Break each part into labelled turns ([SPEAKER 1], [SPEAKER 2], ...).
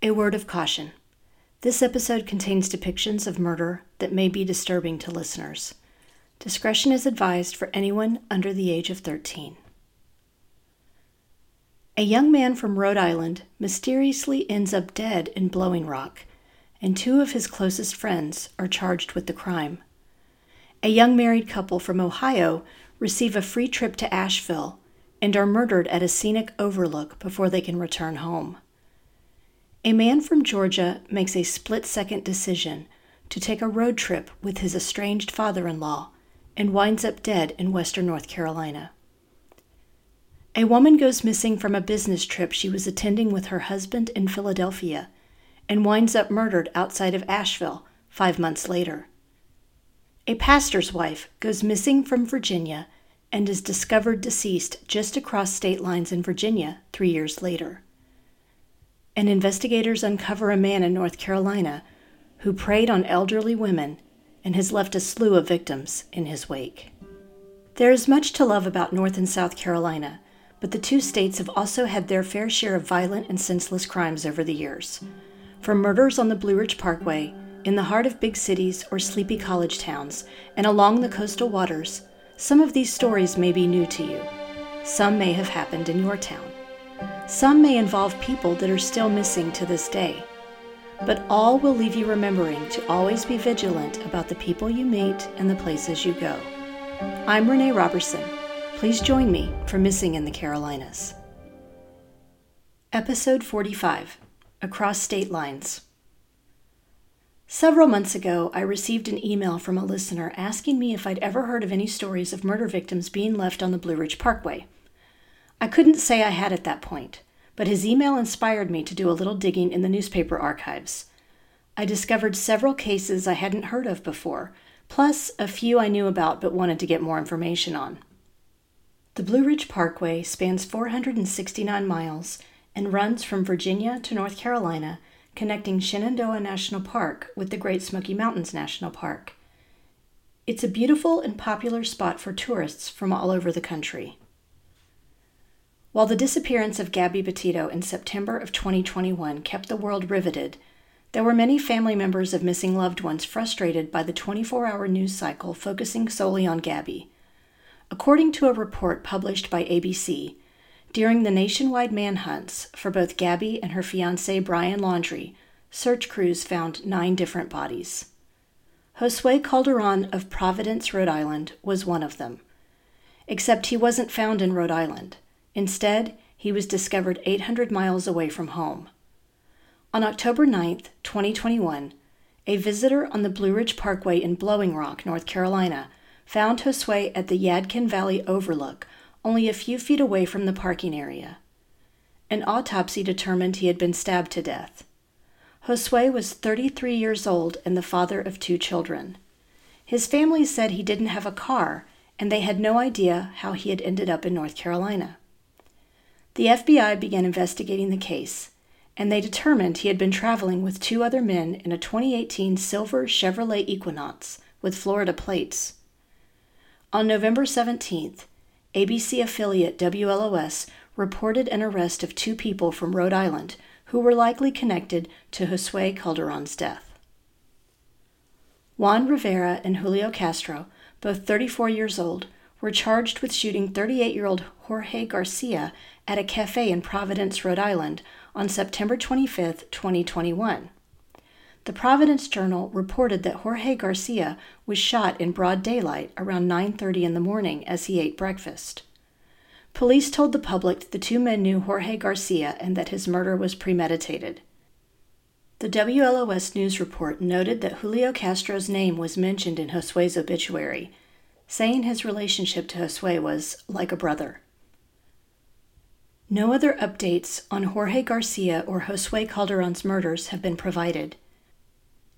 [SPEAKER 1] A word of caution. This episode contains depictions of murder that may be disturbing to listeners. Discretion is advised for anyone under the age of 13. A young man from Rhode Island mysteriously ends up dead in Blowing Rock, and two of his closest friends are charged with the crime. A young married couple from Ohio receive a free trip to Asheville and are murdered at a scenic overlook before they can return home. A man from Georgia makes a split second decision to take a road trip with his estranged father in law and winds up dead in western North Carolina. A woman goes missing from a business trip she was attending with her husband in Philadelphia and winds up murdered outside of Asheville five months later. A pastor's wife goes missing from Virginia and is discovered deceased just across state lines in Virginia three years later and investigators uncover a man in North Carolina who preyed on elderly women and has left a slew of victims in his wake. There is much to love about North and South Carolina, but the two states have also had their fair share of violent and senseless crimes over the years. From murders on the Blue Ridge Parkway, in the heart of big cities or sleepy college towns, and along the coastal waters, some of these stories may be new to you. Some may have happened in your town. Some may involve people that are still missing to this day. But all will leave you remembering to always be vigilant about the people you meet and the places you go. I'm Renee Robertson. Please join me for Missing in the Carolinas. Episode 45 Across State Lines. Several months ago, I received an email from a listener asking me if I'd ever heard of any stories of murder victims being left on the Blue Ridge Parkway. I couldn't say I had at that point, but his email inspired me to do a little digging in the newspaper archives. I discovered several cases I hadn't heard of before, plus a few I knew about but wanted to get more information on. The Blue Ridge Parkway spans 469 miles and runs from Virginia to North Carolina, connecting Shenandoah National Park with the Great Smoky Mountains National Park. It's a beautiful and popular spot for tourists from all over the country. While the disappearance of Gabby Petito in September of 2021 kept the world riveted, there were many family members of missing loved ones frustrated by the 24 hour news cycle focusing solely on Gabby. According to a report published by ABC, during the nationwide manhunts for both Gabby and her fiance Brian Laundrie, search crews found nine different bodies. Josue Calderon of Providence, Rhode Island, was one of them. Except he wasn't found in Rhode Island. Instead, he was discovered 800 miles away from home. On October 9, 2021, a visitor on the Blue Ridge Parkway in Blowing Rock, North Carolina, found Josue at the Yadkin Valley Overlook, only a few feet away from the parking area. An autopsy determined he had been stabbed to death. Josue was 33 years old and the father of two children. His family said he didn't have a car and they had no idea how he had ended up in North Carolina. The FBI began investigating the case, and they determined he had been traveling with two other men in a 2018 silver Chevrolet Equinox with Florida plates. On November 17th, ABC affiliate WLOS reported an arrest of two people from Rhode Island who were likely connected to Josue Calderon's death. Juan Rivera and Julio Castro, both 34 years old, were charged with shooting 38 year old Jorge Garcia at a cafe in Providence, Rhode Island on September 25, 2021. The Providence Journal reported that Jorge Garcia was shot in broad daylight around 9:30 in the morning as he ate breakfast. Police told the public the two men knew Jorge Garcia and that his murder was premeditated. The WLOS news report noted that Julio Castro's name was mentioned in Josue's obituary, saying his relationship to Josue was like a brother. No other updates on Jorge Garcia or Josue Calderon's murders have been provided.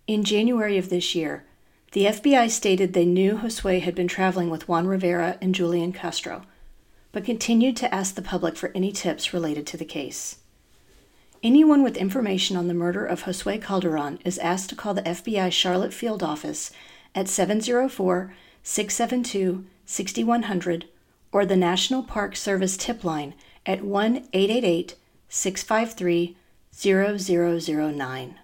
[SPEAKER 1] In January of this year, the FBI stated they knew Josue had been traveling with Juan Rivera and Julian Castro, but continued to ask the public for any tips related to the case. Anyone with information on the murder of Josue Calderon is asked to call the FBI Charlotte Field Office at 704 672 6100 or the National Park Service tip line at 1 888 653 0009.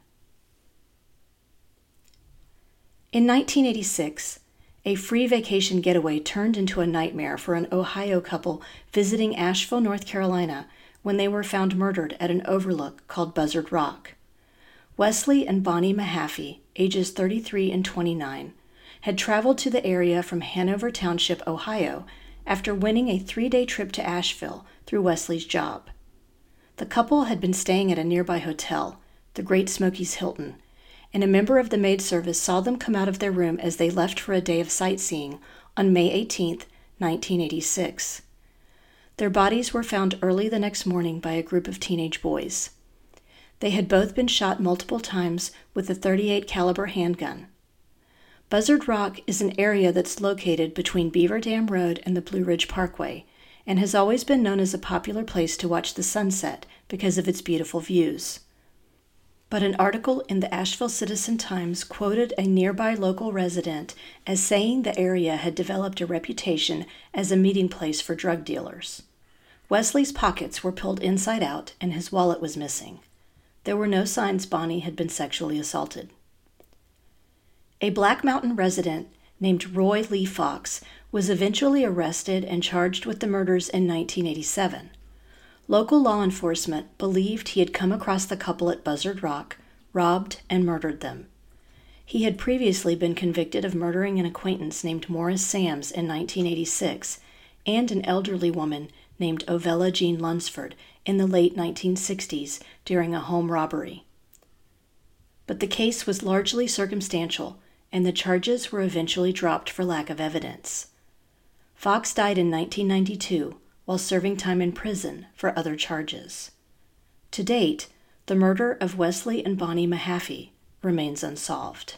[SPEAKER 1] In 1986, a free vacation getaway turned into a nightmare for an Ohio couple visiting Asheville, North Carolina, when they were found murdered at an overlook called Buzzard Rock. Wesley and Bonnie Mahaffey, ages 33 and 29, had traveled to the area from Hanover Township, Ohio, after winning a three day trip to Asheville through Wesley's job. The couple had been staying at a nearby hotel, the Great Smokies Hilton, and a member of the maid service saw them come out of their room as they left for a day of sightseeing on May 18, 1986. Their bodies were found early the next morning by a group of teenage boys. They had both been shot multiple times with a 38 caliber handgun. Buzzard Rock is an area that's located between Beaver Dam Road and the Blue Ridge Parkway and has always been known as a popular place to watch the sunset because of its beautiful views. But an article in the Asheville Citizen Times quoted a nearby local resident as saying the area had developed a reputation as a meeting place for drug dealers. Wesley's pockets were pulled inside out and his wallet was missing. There were no signs Bonnie had been sexually assaulted. A Black Mountain resident named Roy Lee Fox was eventually arrested and charged with the murders in 1987. Local law enforcement believed he had come across the couple at Buzzard Rock, robbed, and murdered them. He had previously been convicted of murdering an acquaintance named Morris Sams in 1986 and an elderly woman named Ovella Jean Lunsford in the late 1960s during a home robbery. But the case was largely circumstantial, and the charges were eventually dropped for lack of evidence. Fox died in 1992 while serving time in prison for other charges. To date, the murder of Wesley and Bonnie Mahaffey remains unsolved.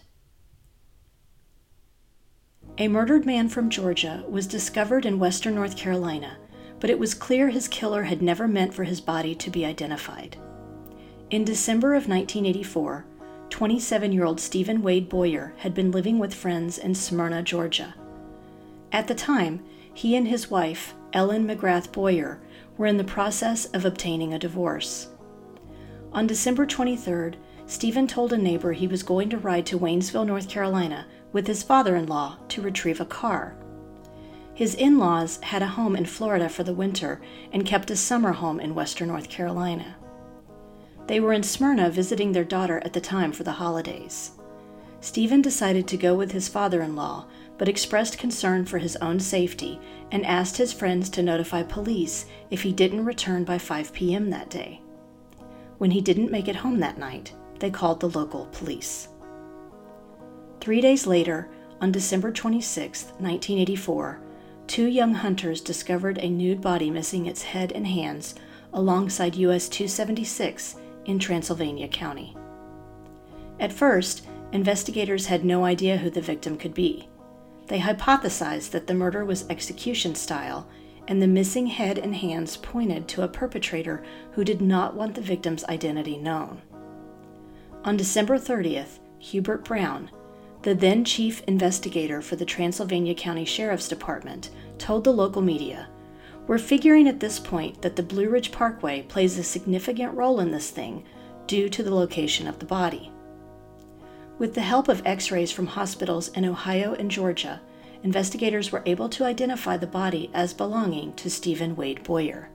[SPEAKER 1] A murdered man from Georgia was discovered in western North Carolina but it was clear his killer had never meant for his body to be identified. In December of 1984, 27 year old Stephen Wade Boyer had been living with friends in Smyrna, Georgia. At the time, he and his wife, Ellen McElrath Boyer, were in the process of obtaining a divorce. On December 23rd, Stephen told a neighbor he was going to ride to Waynesville, North Carolina, with his father in law to retrieve a car. His in laws had a home in Florida for the winter and kept a summer home in western North Carolina. They were in Smyrna visiting their daughter at the time for the holidays. Stephen decided to go with his father in law, but expressed concern for his own safety and asked his friends to notify police if he didn't return by 5 p.m. that day. When he didn't make it home that night, they called the local police. Three days later, on December 26, 1984, two young hunters discovered a nude body missing its head and hands alongside US 276 in Transylvania County. At first, investigators had no idea who the victim could be. They hypothesized that the murder was execution style, and the missing head and hands pointed to a perpetrator who did not want the victim's identity known. On December 30th, Hubert Brown, the then chief investigator for the Transylvania County Sheriff's Department told the local media We're figuring at this point that the Blue Ridge Parkway plays a significant role in this thing due to the location of the body. With the help of x rays from hospitals in Ohio and Georgia, investigators were able to identify the body as belonging to Stephen Wade Boyer.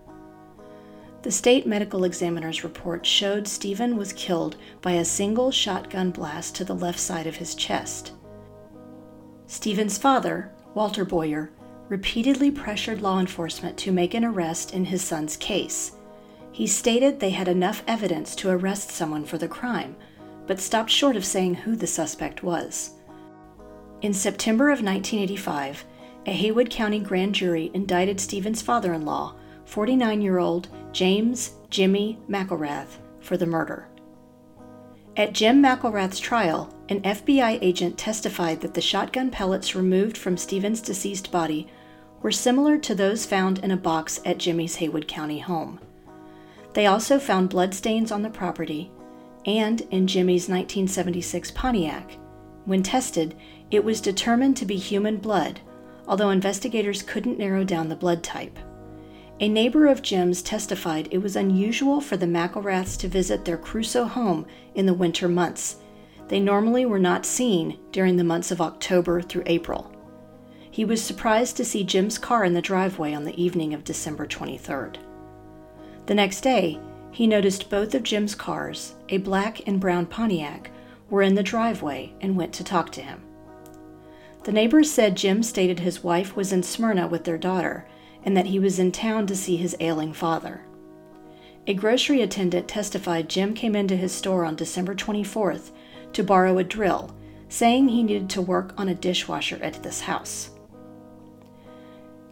[SPEAKER 1] The state medical examiner's report showed Stephen was killed by a single shotgun blast to the left side of his chest. Stephen's father, Walter Boyer, repeatedly pressured law enforcement to make an arrest in his son's case. He stated they had enough evidence to arrest someone for the crime, but stopped short of saying who the suspect was. In September of 1985, a Haywood County grand jury indicted Stephen's father in law 49 year old James Jimmy McElrath for the murder. At Jim McElrath's trial, an FBI agent testified that the shotgun pellets removed from Stephen's deceased body were similar to those found in a box at Jimmy's Haywood County home. They also found bloodstains on the property and in Jimmy's 1976 Pontiac. When tested, it was determined to be human blood, although investigators couldn't narrow down the blood type. A neighbor of Jim's testified it was unusual for the McElraths to visit their Cruso home in the winter months. They normally were not seen during the months of October through April. He was surprised to see Jim's car in the driveway on the evening of December 23rd. The next day, he noticed both of Jim's cars, a black and brown Pontiac, were in the driveway and went to talk to him. The neighbors said Jim stated his wife was in Smyrna with their daughter and that he was in town to see his ailing father. A grocery attendant testified Jim came into his store on December 24th to borrow a drill, saying he needed to work on a dishwasher at this house.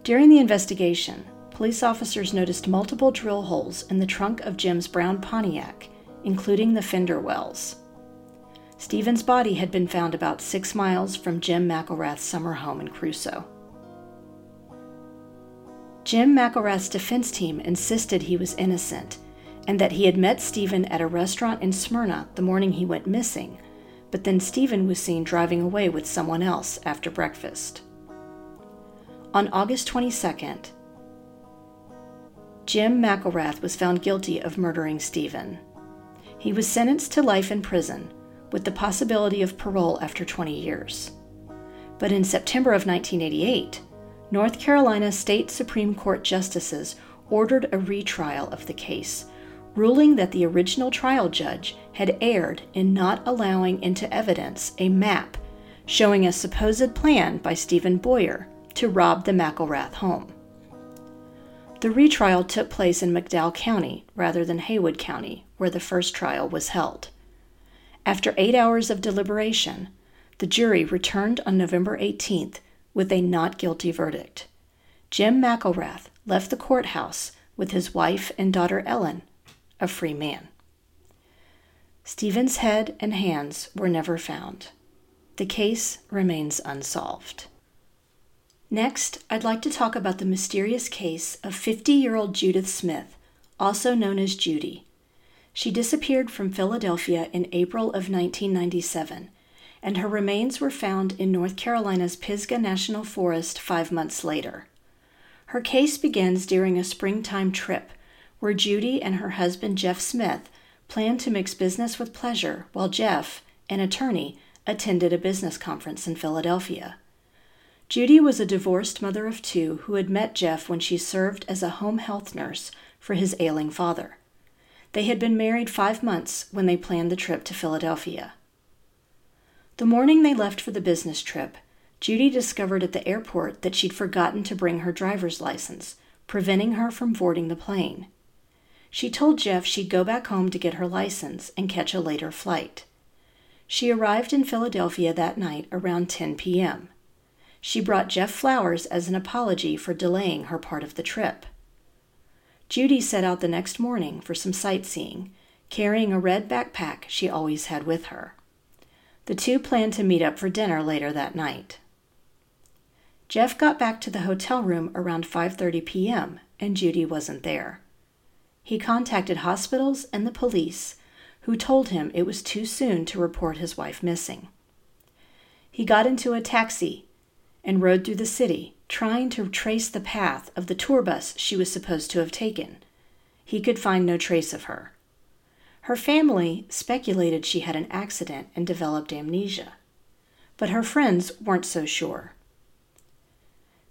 [SPEAKER 1] During the investigation, police officers noticed multiple drill holes in the trunk of Jim's brown Pontiac, including the fender wells. Stephen's body had been found about six miles from Jim McElrath's summer home in Cruso. Jim McElrath's defense team insisted he was innocent and that he had met Stephen at a restaurant in Smyrna the morning he went missing, but then Stephen was seen driving away with someone else after breakfast. On August 22nd, Jim McElrath was found guilty of murdering Stephen. He was sentenced to life in prison with the possibility of parole after 20 years. But in September of 1988, North Carolina State Supreme Court justices ordered a retrial of the case, ruling that the original trial judge had erred in not allowing into evidence a map showing a supposed plan by Stephen Boyer to rob the McElrath home. The retrial took place in McDowell County rather than Haywood County, where the first trial was held. After eight hours of deliberation, the jury returned on November 18th with a not guilty verdict. Jim McElrath left the courthouse with his wife and daughter Ellen, a free man. Stephen's head and hands were never found. The case remains unsolved. Next, I'd like to talk about the mysterious case of 50 year old Judith Smith, also known as Judy, she disappeared from Philadelphia in April of 1997, and her remains were found in North Carolina's Pisgah National Forest five months later. Her case begins during a springtime trip where Judy and her husband Jeff Smith planned to mix business with pleasure while Jeff, an attorney, attended a business conference in Philadelphia. Judy was a divorced mother of two who had met Jeff when she served as a home health nurse for his ailing father. They had been married five months when they planned the trip to Philadelphia. The morning they left for the business trip, Judy discovered at the airport that she'd forgotten to bring her driver's license, preventing her from boarding the plane. She told Jeff she'd go back home to get her license and catch a later flight. She arrived in Philadelphia that night around 10 p.m. She brought Jeff flowers as an apology for delaying her part of the trip. Judy set out the next morning for some sightseeing, carrying a red backpack she always had with her. The two planned to meet up for dinner later that night. Jeff got back to the hotel room around 5:30 p.m. and Judy wasn't there. He contacted hospitals and the police, who told him it was too soon to report his wife missing. He got into a taxi and rode through the city, trying to trace the path of the tour bus she was supposed to have taken. He could find no trace of her. Her family speculated she had an accident and developed amnesia, but her friends weren't so sure.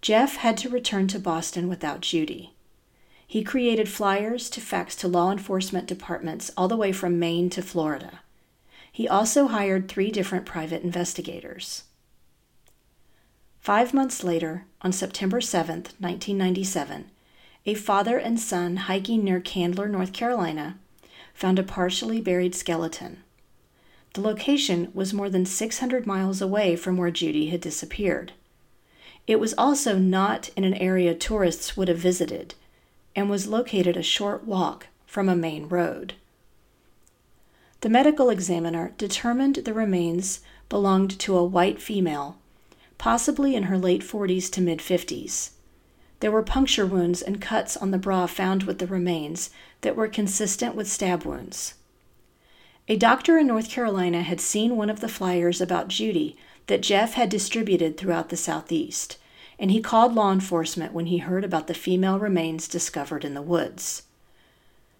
[SPEAKER 1] Jeff had to return to Boston without Judy. He created flyers to fax to law enforcement departments all the way from Maine to Florida. He also hired three different private investigators. Five months later, on September 7, 1997, a father and son hiking near Candler, North Carolina, found a partially buried skeleton. The location was more than 600 miles away from where Judy had disappeared. It was also not in an area tourists would have visited and was located a short walk from a main road. The medical examiner determined the remains belonged to a white female possibly in her late 40s to mid 50s. There were puncture wounds and cuts on the bra found with the remains that were consistent with stab wounds. A doctor in North Carolina had seen one of the flyers about Judy that Jeff had distributed throughout the Southeast, and he called law enforcement when he heard about the female remains discovered in the woods.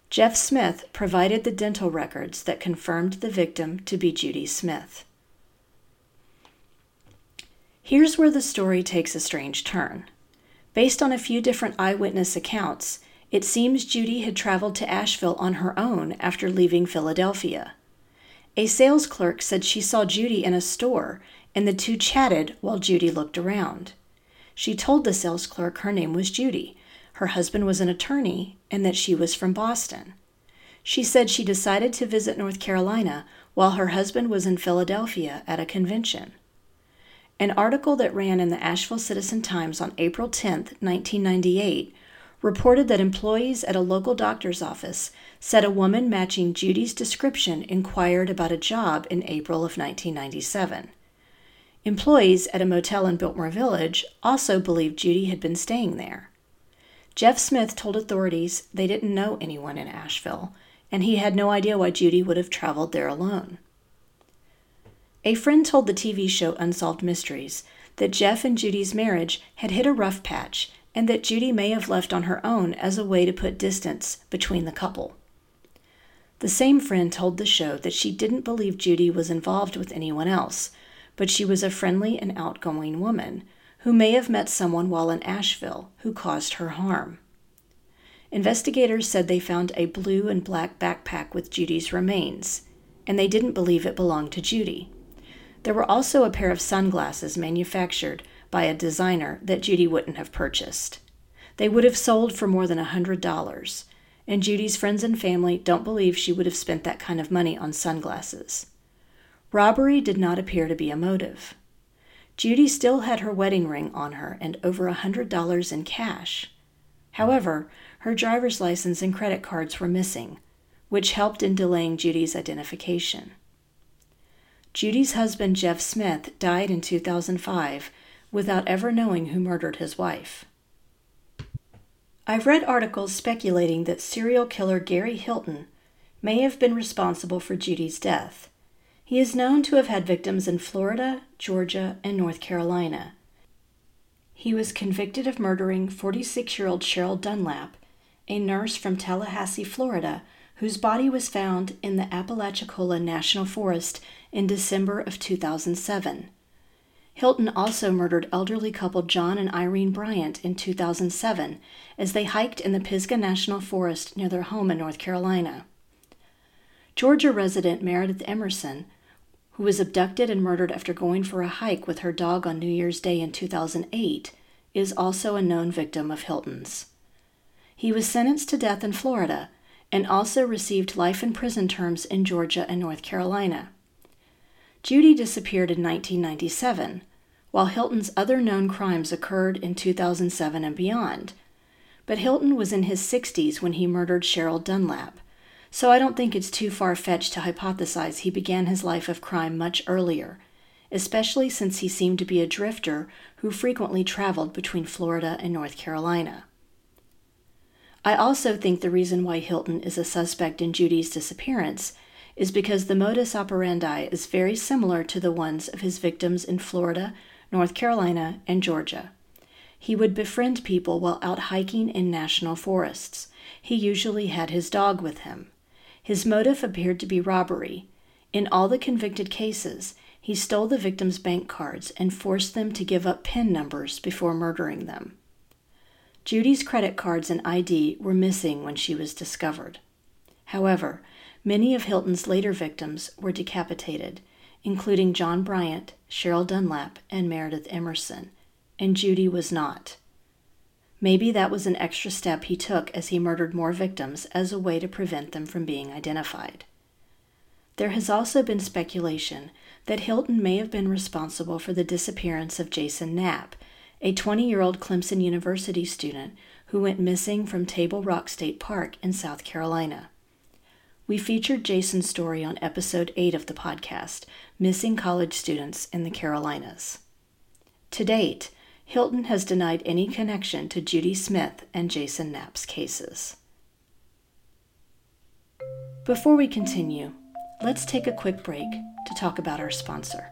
[SPEAKER 1] Jeff Smith provided the dental records that confirmed the victim to be Judy Smith. Here's where the story takes a strange turn. Based on a few different eyewitness accounts, it seems Judy had traveled to Asheville on her own after leaving Philadelphia. A sales clerk said she saw Judy in a store and the two chatted while Judy looked around. She told the sales clerk her name was Judy, her husband was an attorney, and that she was from Boston. She said she decided to visit North Carolina while her husband was in Philadelphia at a convention. An article that ran in the Asheville Citizen Times on April 10, 1998, reported that employees at a local doctor's office said a woman matching Judy's description inquired about a job in April of 1997. Employees at a motel in Biltmore Village also believed Judy had been staying there. Jeff Smith told authorities they didn't know anyone in Asheville, and he had no idea why Judy would have traveled there alone. A friend told the TV show Unsolved Mysteries that Jeff and Judy's marriage had hit a rough patch and that Judy may have left on her own as a way to put distance between the couple. The same friend told the show that she didn't believe Judy was involved with anyone else, but she was a friendly and outgoing woman who may have met someone while in Asheville who caused her harm. Investigators said they found a blue and black backpack with Judy's remains, and they didn't believe it belonged to Judy. There were also a pair of sunglasses manufactured by a designer that Judy wouldn't have purchased. They would have sold for more than a $100, and Judy's friends and family don't believe she would have spent that kind of money on sunglasses. Robbery did not appear to be a motive. Judy still had her wedding ring on her and over a $100 in cash. However, her driver's license and credit cards were missing, which helped in delaying Judy's identification. Judy's husband, Jeff Smith, died in 2005 without ever knowing who murdered his wife. I've read articles speculating that serial killer Gary Hilton may have been responsible for Judy's death. He is known to have had victims in Florida, Georgia, and North Carolina. He was convicted of murdering 46 year old Cheryl Dunlap, a nurse from Tallahassee, Florida, whose body was found in the Apalachicola National Forest in December of 2007. Hilton also murdered elderly couple John and Irene Bryant in 2007 as they hiked in the Pisgah National Forest near their home in North Carolina. Georgia resident Meredith Emerson, who was abducted and murdered after going for a hike with her dog on New Year's Day in 2008, is also a known victim of Hilton's. He was sentenced to death in Florida and also received life in prison terms in Georgia and North Carolina. Judy disappeared in 1997 while Hilton's other known crimes occurred in 2007 and beyond. But Hilton was in his 60s when he murdered Cheryl Dunlap, so I don't think it's too far fetched to hypothesize he began his life of crime much earlier, especially since he seemed to be a drifter who frequently traveled between Florida and North Carolina. I also think the reason why Hilton is a suspect in Judy's disappearance is because the modus operandi is very similar to the ones of his victims in Florida, North Carolina, and Georgia. He would befriend people while out hiking in national forests. He usually had his dog with him. His motive appeared to be robbery. In all the convicted cases, he stole the victims' bank cards and forced them to give up PIN numbers before murdering them. Judy's credit cards and ID were missing when she was discovered. However, many of Hilton's later victims were decapitated, including John Bryant, Cheryl Dunlap, and Meredith Emerson, and Judy was not. Maybe that was an extra step he took as he murdered more victims as a way to prevent them from being identified. There has also been speculation that Hilton may have been responsible for the disappearance of Jason Knapp, a 20 year old Clemson University student who went missing from Table Rock State Park in South Carolina. We featured Jason's story on episode 8 of the podcast, Missing College Students in the Carolinas. To date, Hilton has denied any connection to Judy Smith and Jason Knapp's cases. Before we continue, let's take a quick break to talk about our sponsor.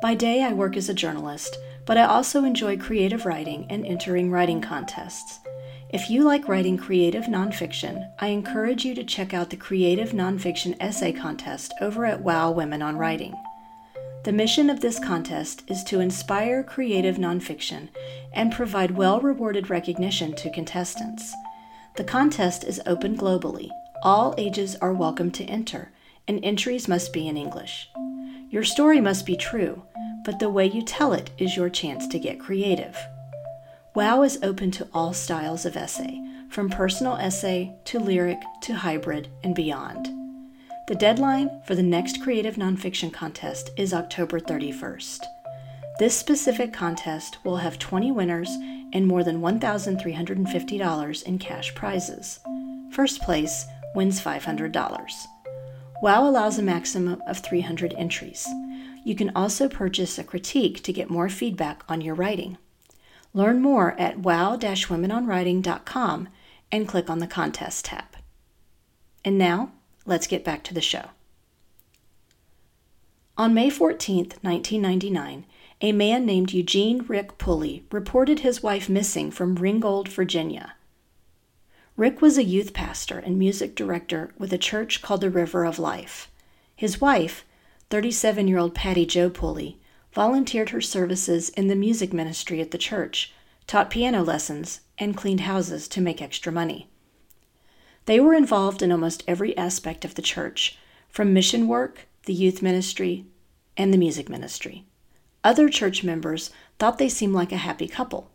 [SPEAKER 1] By day, I work as a journalist, but I also enjoy creative writing and entering writing contests. If you like writing creative nonfiction, I encourage you to check out the Creative Nonfiction Essay Contest over at WOW Women on Writing. The mission of this contest is to inspire creative nonfiction and provide well rewarded recognition to contestants. The contest is open globally. All ages are welcome to enter, and entries must be in English. Your story must be true, but the way you tell it is your chance to get creative. WOW is open to all styles of essay, from personal essay to lyric to hybrid and beyond. The deadline for the next Creative Nonfiction Contest is October 31st. This specific contest will have 20 winners and more than $1,350 in cash prizes. First place wins $500. WOW allows a maximum of 300 entries. You can also purchase a critique to get more feedback on your writing. Learn more at wow-womenonwriting.com and click on the Contest tab. And now, let's get back to the show. On May 14, 1999, a man named Eugene Rick Pulley reported his wife missing from Ringgold, Virginia. Rick was a youth pastor and music director with a church called the River of Life. His wife, 37 year old Patty Jo Pulley, volunteered her services in the music ministry at the church, taught piano lessons, and cleaned houses to make extra money. They were involved in almost every aspect of the church, from mission work, the youth ministry, and the music ministry. Other church members thought they seemed like a happy couple.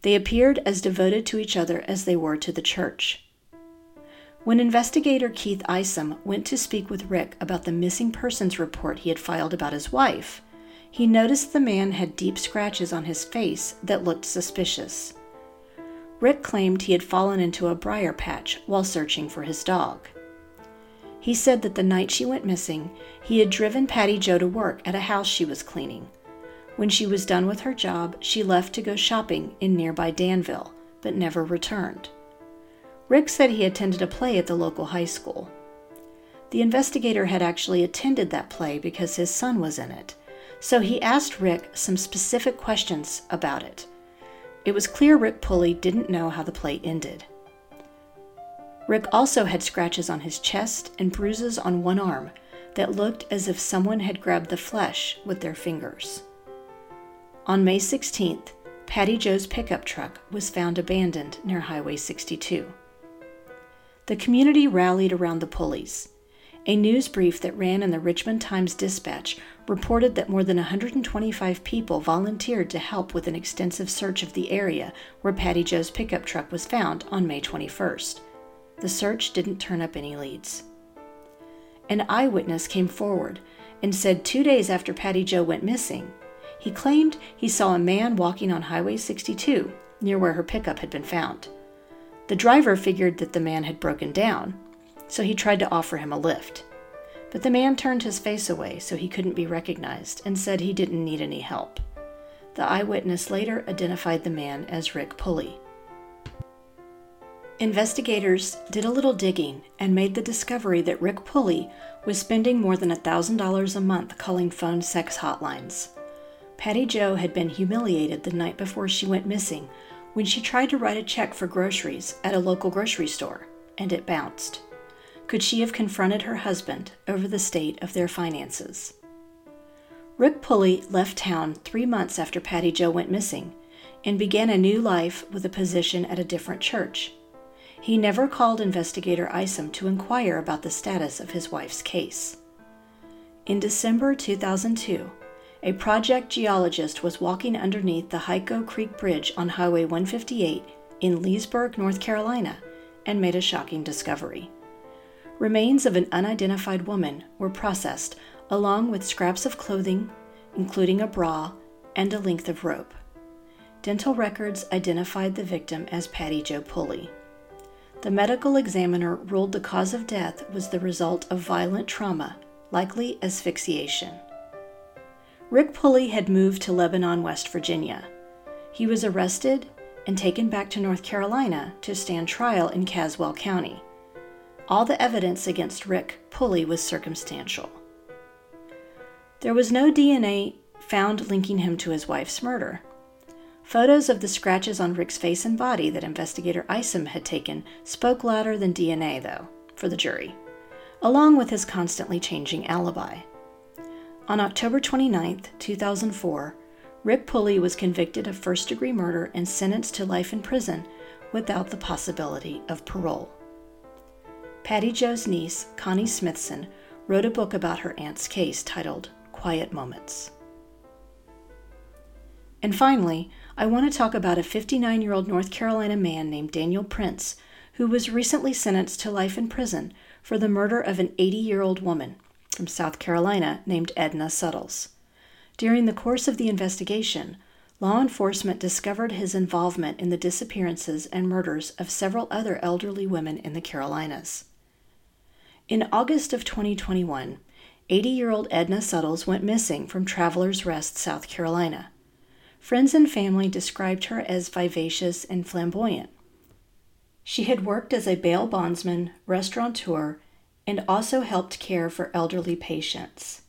[SPEAKER 1] They appeared as devoted to each other as they were to the church. When investigator Keith Isom went to speak with Rick about the missing persons report he had filed about his wife, he noticed the man had deep scratches on his face that looked suspicious. Rick claimed he had fallen into a briar patch while searching for his dog. He said that the night she went missing, he had driven Patty Jo to work at a house she was cleaning. When she was done with her job, she left to go shopping in nearby Danville, but never returned. Rick said he attended a play at the local high school. The investigator had actually attended that play because his son was in it, so he asked Rick some specific questions about it. It was clear Rick Pulley didn't know how the play ended. Rick also had scratches on his chest and bruises on one arm that looked as if someone had grabbed the flesh with their fingers. On May 16th, Patty Jo's pickup truck was found abandoned near Highway 62. The community rallied around the Pulleys. A news brief that ran in the Richmond Times Dispatch reported that more than 125 people volunteered to help with an extensive search of the area where Patty Jo's pickup truck was found on May 21st. The search didn't turn up any leads. An eyewitness came forward and said two days after Patty Jo went missing, he claimed he saw a man walking on Highway 62 near where her pickup had been found. The driver figured that the man had broken down so he tried to offer him a lift. But the man turned his face away so he couldn't be recognized and said he didn't need any help. The eyewitness later identified the man as Rick Pulley. Investigators did a little digging and made the discovery that Rick Pulley was spending more than $1,000 a month calling phone sex hotlines. Patty Jo had been humiliated the night before she went missing when she tried to write a check for groceries at a local grocery store, and it bounced could she have confronted her husband over the state of their finances. Rick Pulley left town three months after Patty Jo went missing and began a new life with a position at a different church. He never called investigator Isom to inquire about the status of his wife's case. In December 2002, a project geologist was walking underneath the Hyco Creek Bridge on Highway 158 in Leasburg, North Carolina, and made a shocking discovery. Remains of an unidentified woman were processed, along with scraps of clothing, including a bra and a length of rope. Dental records identified the victim as Patty Jo Pulley. The medical examiner ruled the cause of death was the result of violent trauma, likely asphyxiation. Rick Pulley had moved to Lebanon, West Virginia. He was arrested and taken back to North Carolina to stand trial in Caswell County. All the evidence against Rick Pulley was circumstantial. There was no DNA found linking him to his wife's murder. Photos of the scratches on Rick's face and body that investigator Isom had taken spoke louder than DNA, though, for the jury, along with his constantly changing alibi. On October 29, 2004, Rick Pulley was convicted of first degree murder and sentenced to life in prison without the possibility of parole. Patty Jo's niece, Connie Smithson, wrote a book about her aunt's case titled Quiet Moments. And finally, I want to talk about a 59 year old North Carolina man named Daniel Prince, who was recently sentenced to life in prison for the murder of an 80 year old woman from South Carolina named Edna Suttles. During the course of the investigation, law enforcement discovered his involvement in the disappearances and murders of several other elderly women in the Carolinas. In August of 2021, 80 year old Edna Suttles went missing from Travelers Rest, South Carolina. Friends and family described her as vivacious and flamboyant. She had worked as a bail bondsman, restaurateur, and also helped care for elderly patients.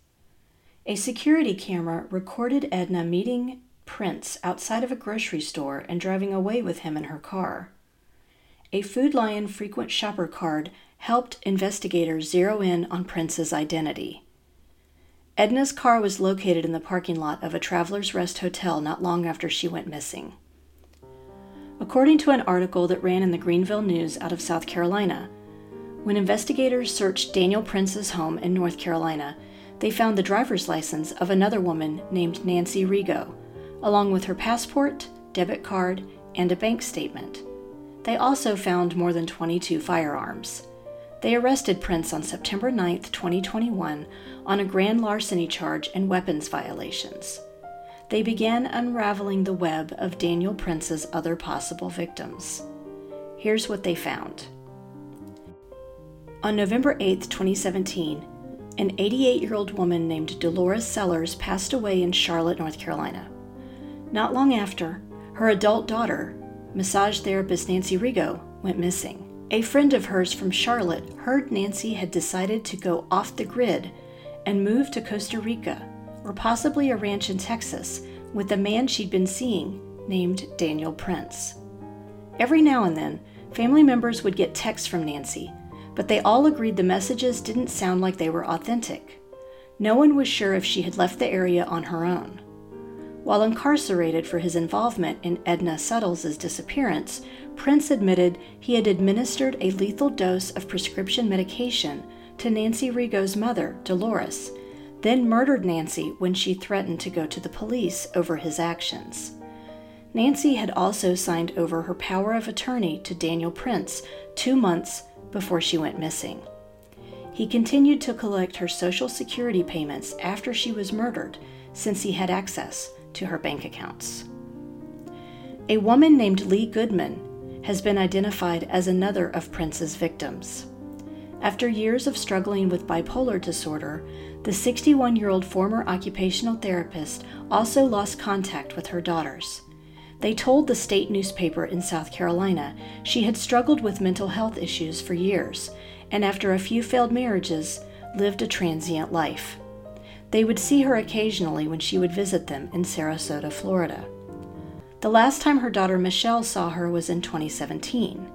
[SPEAKER 1] A security camera recorded Edna meeting Prince outside of a grocery store and driving away with him in her car. A Food Lion frequent shopper card helped investigators zero in on Prince's identity. Edna's car was located in the parking lot of a Traveler's Rest hotel not long after she went missing. According to an article that ran in the Greenville News out of South Carolina, when investigators searched Daniel Prince's home in North Carolina, they found the driver's license of another woman named Nancy Rigo, along with her passport, debit card, and a bank statement. They also found more than 22 firearms. They arrested Prince on September 9, 2021, on a grand larceny charge and weapons violations. They began unraveling the web of Daniel Prince's other possible victims. Here's what they found. On November 8, 2017, an 88 year old woman named Dolores Sellers passed away in Charlotte, North Carolina. Not long after, her adult daughter, massage therapist Nancy Rigo, went missing. A friend of hers from Charlotte heard Nancy had decided to go off the grid and move to Costa Rica, or possibly a ranch in Texas, with a man she'd been seeing named Daniel Prince. Every now and then, family members would get texts from Nancy but they all agreed the messages didn't sound like they were authentic. No one was sure if she had left the area on her own. While incarcerated for his involvement in Edna Suttles' disappearance, Prince admitted he had administered a lethal dose of prescription medication to Nancy Rigo's mother, Dolores, then murdered Nancy when she threatened to go to the police over his actions. Nancy had also signed over her power of attorney to Daniel Prince two months before she went missing. He continued to collect her Social Security payments after she was murdered, since he had access to her bank accounts. A woman named Lee Goodman has been identified as another of Prince's victims. After years of struggling with bipolar disorder, the 61 year old former occupational therapist also lost contact with her daughters. They told the state newspaper in South Carolina she had struggled with mental health issues for years and, after a few failed marriages, lived a transient life. They would see her occasionally when she would visit them in Sarasota, Florida. The last time her daughter Michelle saw her was in 2017.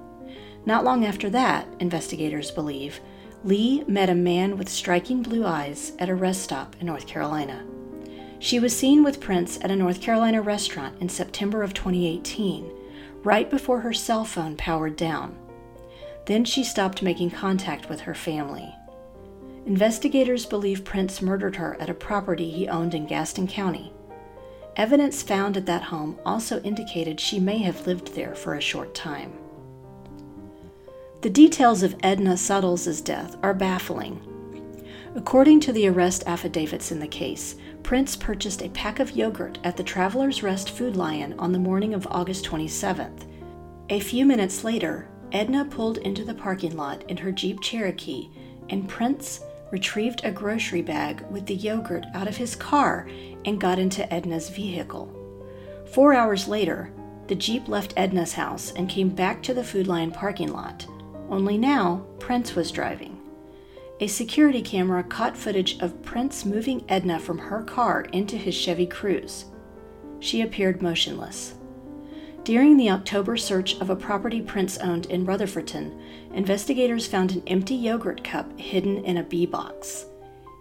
[SPEAKER 1] Not long after that, investigators believe, Lee met a man with striking blue eyes at a rest stop in North Carolina. She was seen with Prince at a North Carolina restaurant in September of 2018, right before her cell phone powered down. Then she stopped making contact with her family. Investigators believe Prince murdered her at a property he owned in Gaston County. Evidence found at that home also indicated she may have lived there for a short time. The details of Edna Suttles' death are baffling. According to the arrest affidavits in the case, Prince purchased a pack of yogurt at the Traveler's Rest Food Lion on the morning of August 27th. A few minutes later, Edna pulled into the parking lot in her Jeep Cherokee, and Prince retrieved a grocery bag with the yogurt out of his car and got into Edna's vehicle. Four hours later, the Jeep left Edna's house and came back to the Food Lion parking lot, only now Prince was driving. a security camera caught footage of Prince moving Edna from her car into his Chevy Cruze. She appeared motionless. During the October search of a property Prince owned in Rutherfordton, investigators found an empty yogurt cup hidden in a bee box.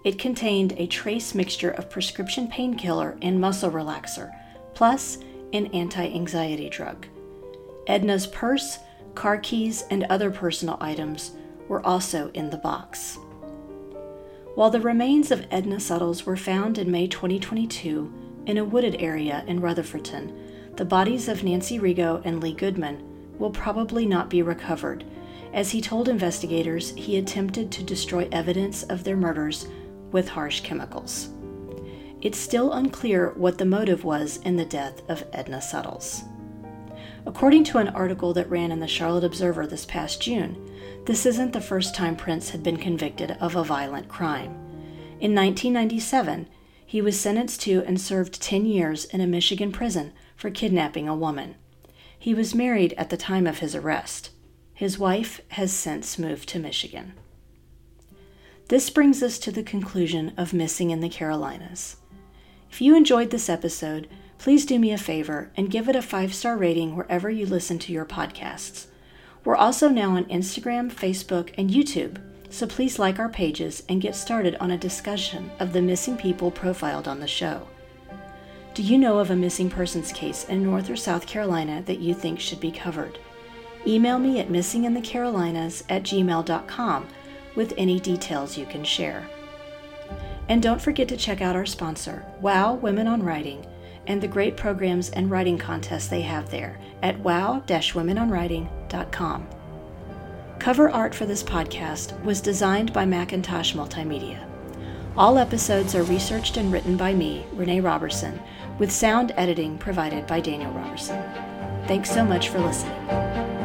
[SPEAKER 1] It contained a trace mixture of prescription painkiller and muscle relaxer, plus an anti anxiety drug. Edna's purse, car keys, and other personal items were also in the box. While the remains of Edna Suttles were found in May 2022 in a wooded area in Rutherfordton, the bodies of Nancy Rigo and Lee Goodman will probably not be recovered, as he told investigators he attempted to destroy evidence of their murders with harsh chemicals. It's still unclear what the motive was in the death of Edna Suttles. According to an article that ran in the Charlotte Observer this past June, this isn't the first time Prince had been convicted of a violent crime. In 1997, he was sentenced to and served 10 years in a Michigan prison for kidnapping a woman. He was married at the time of his arrest. His wife has since moved to Michigan. This brings us to the conclusion of Missing in the Carolinas. If you enjoyed this episode, please do me a favor and give it a five star rating wherever you listen to your podcasts. We're also now on Instagram, Facebook, and YouTube, so please like our pages and get started on a discussion of the missing people profiled on the show. Do you know of a missing persons case in North or South Carolina that you think should be covered? Email me at missinginthecarolinas at gmail.com with any details you can share. And don't forget to check out our sponsor, Wow Women on Writing and the great programs and writing contests they have there at wow-womenonwriting.com. Cover art for this podcast was designed by Macintosh Multimedia. All episodes are researched and written by me, Renee Robertson, with sound editing provided by Daniel Robertson. Thanks so much for listening.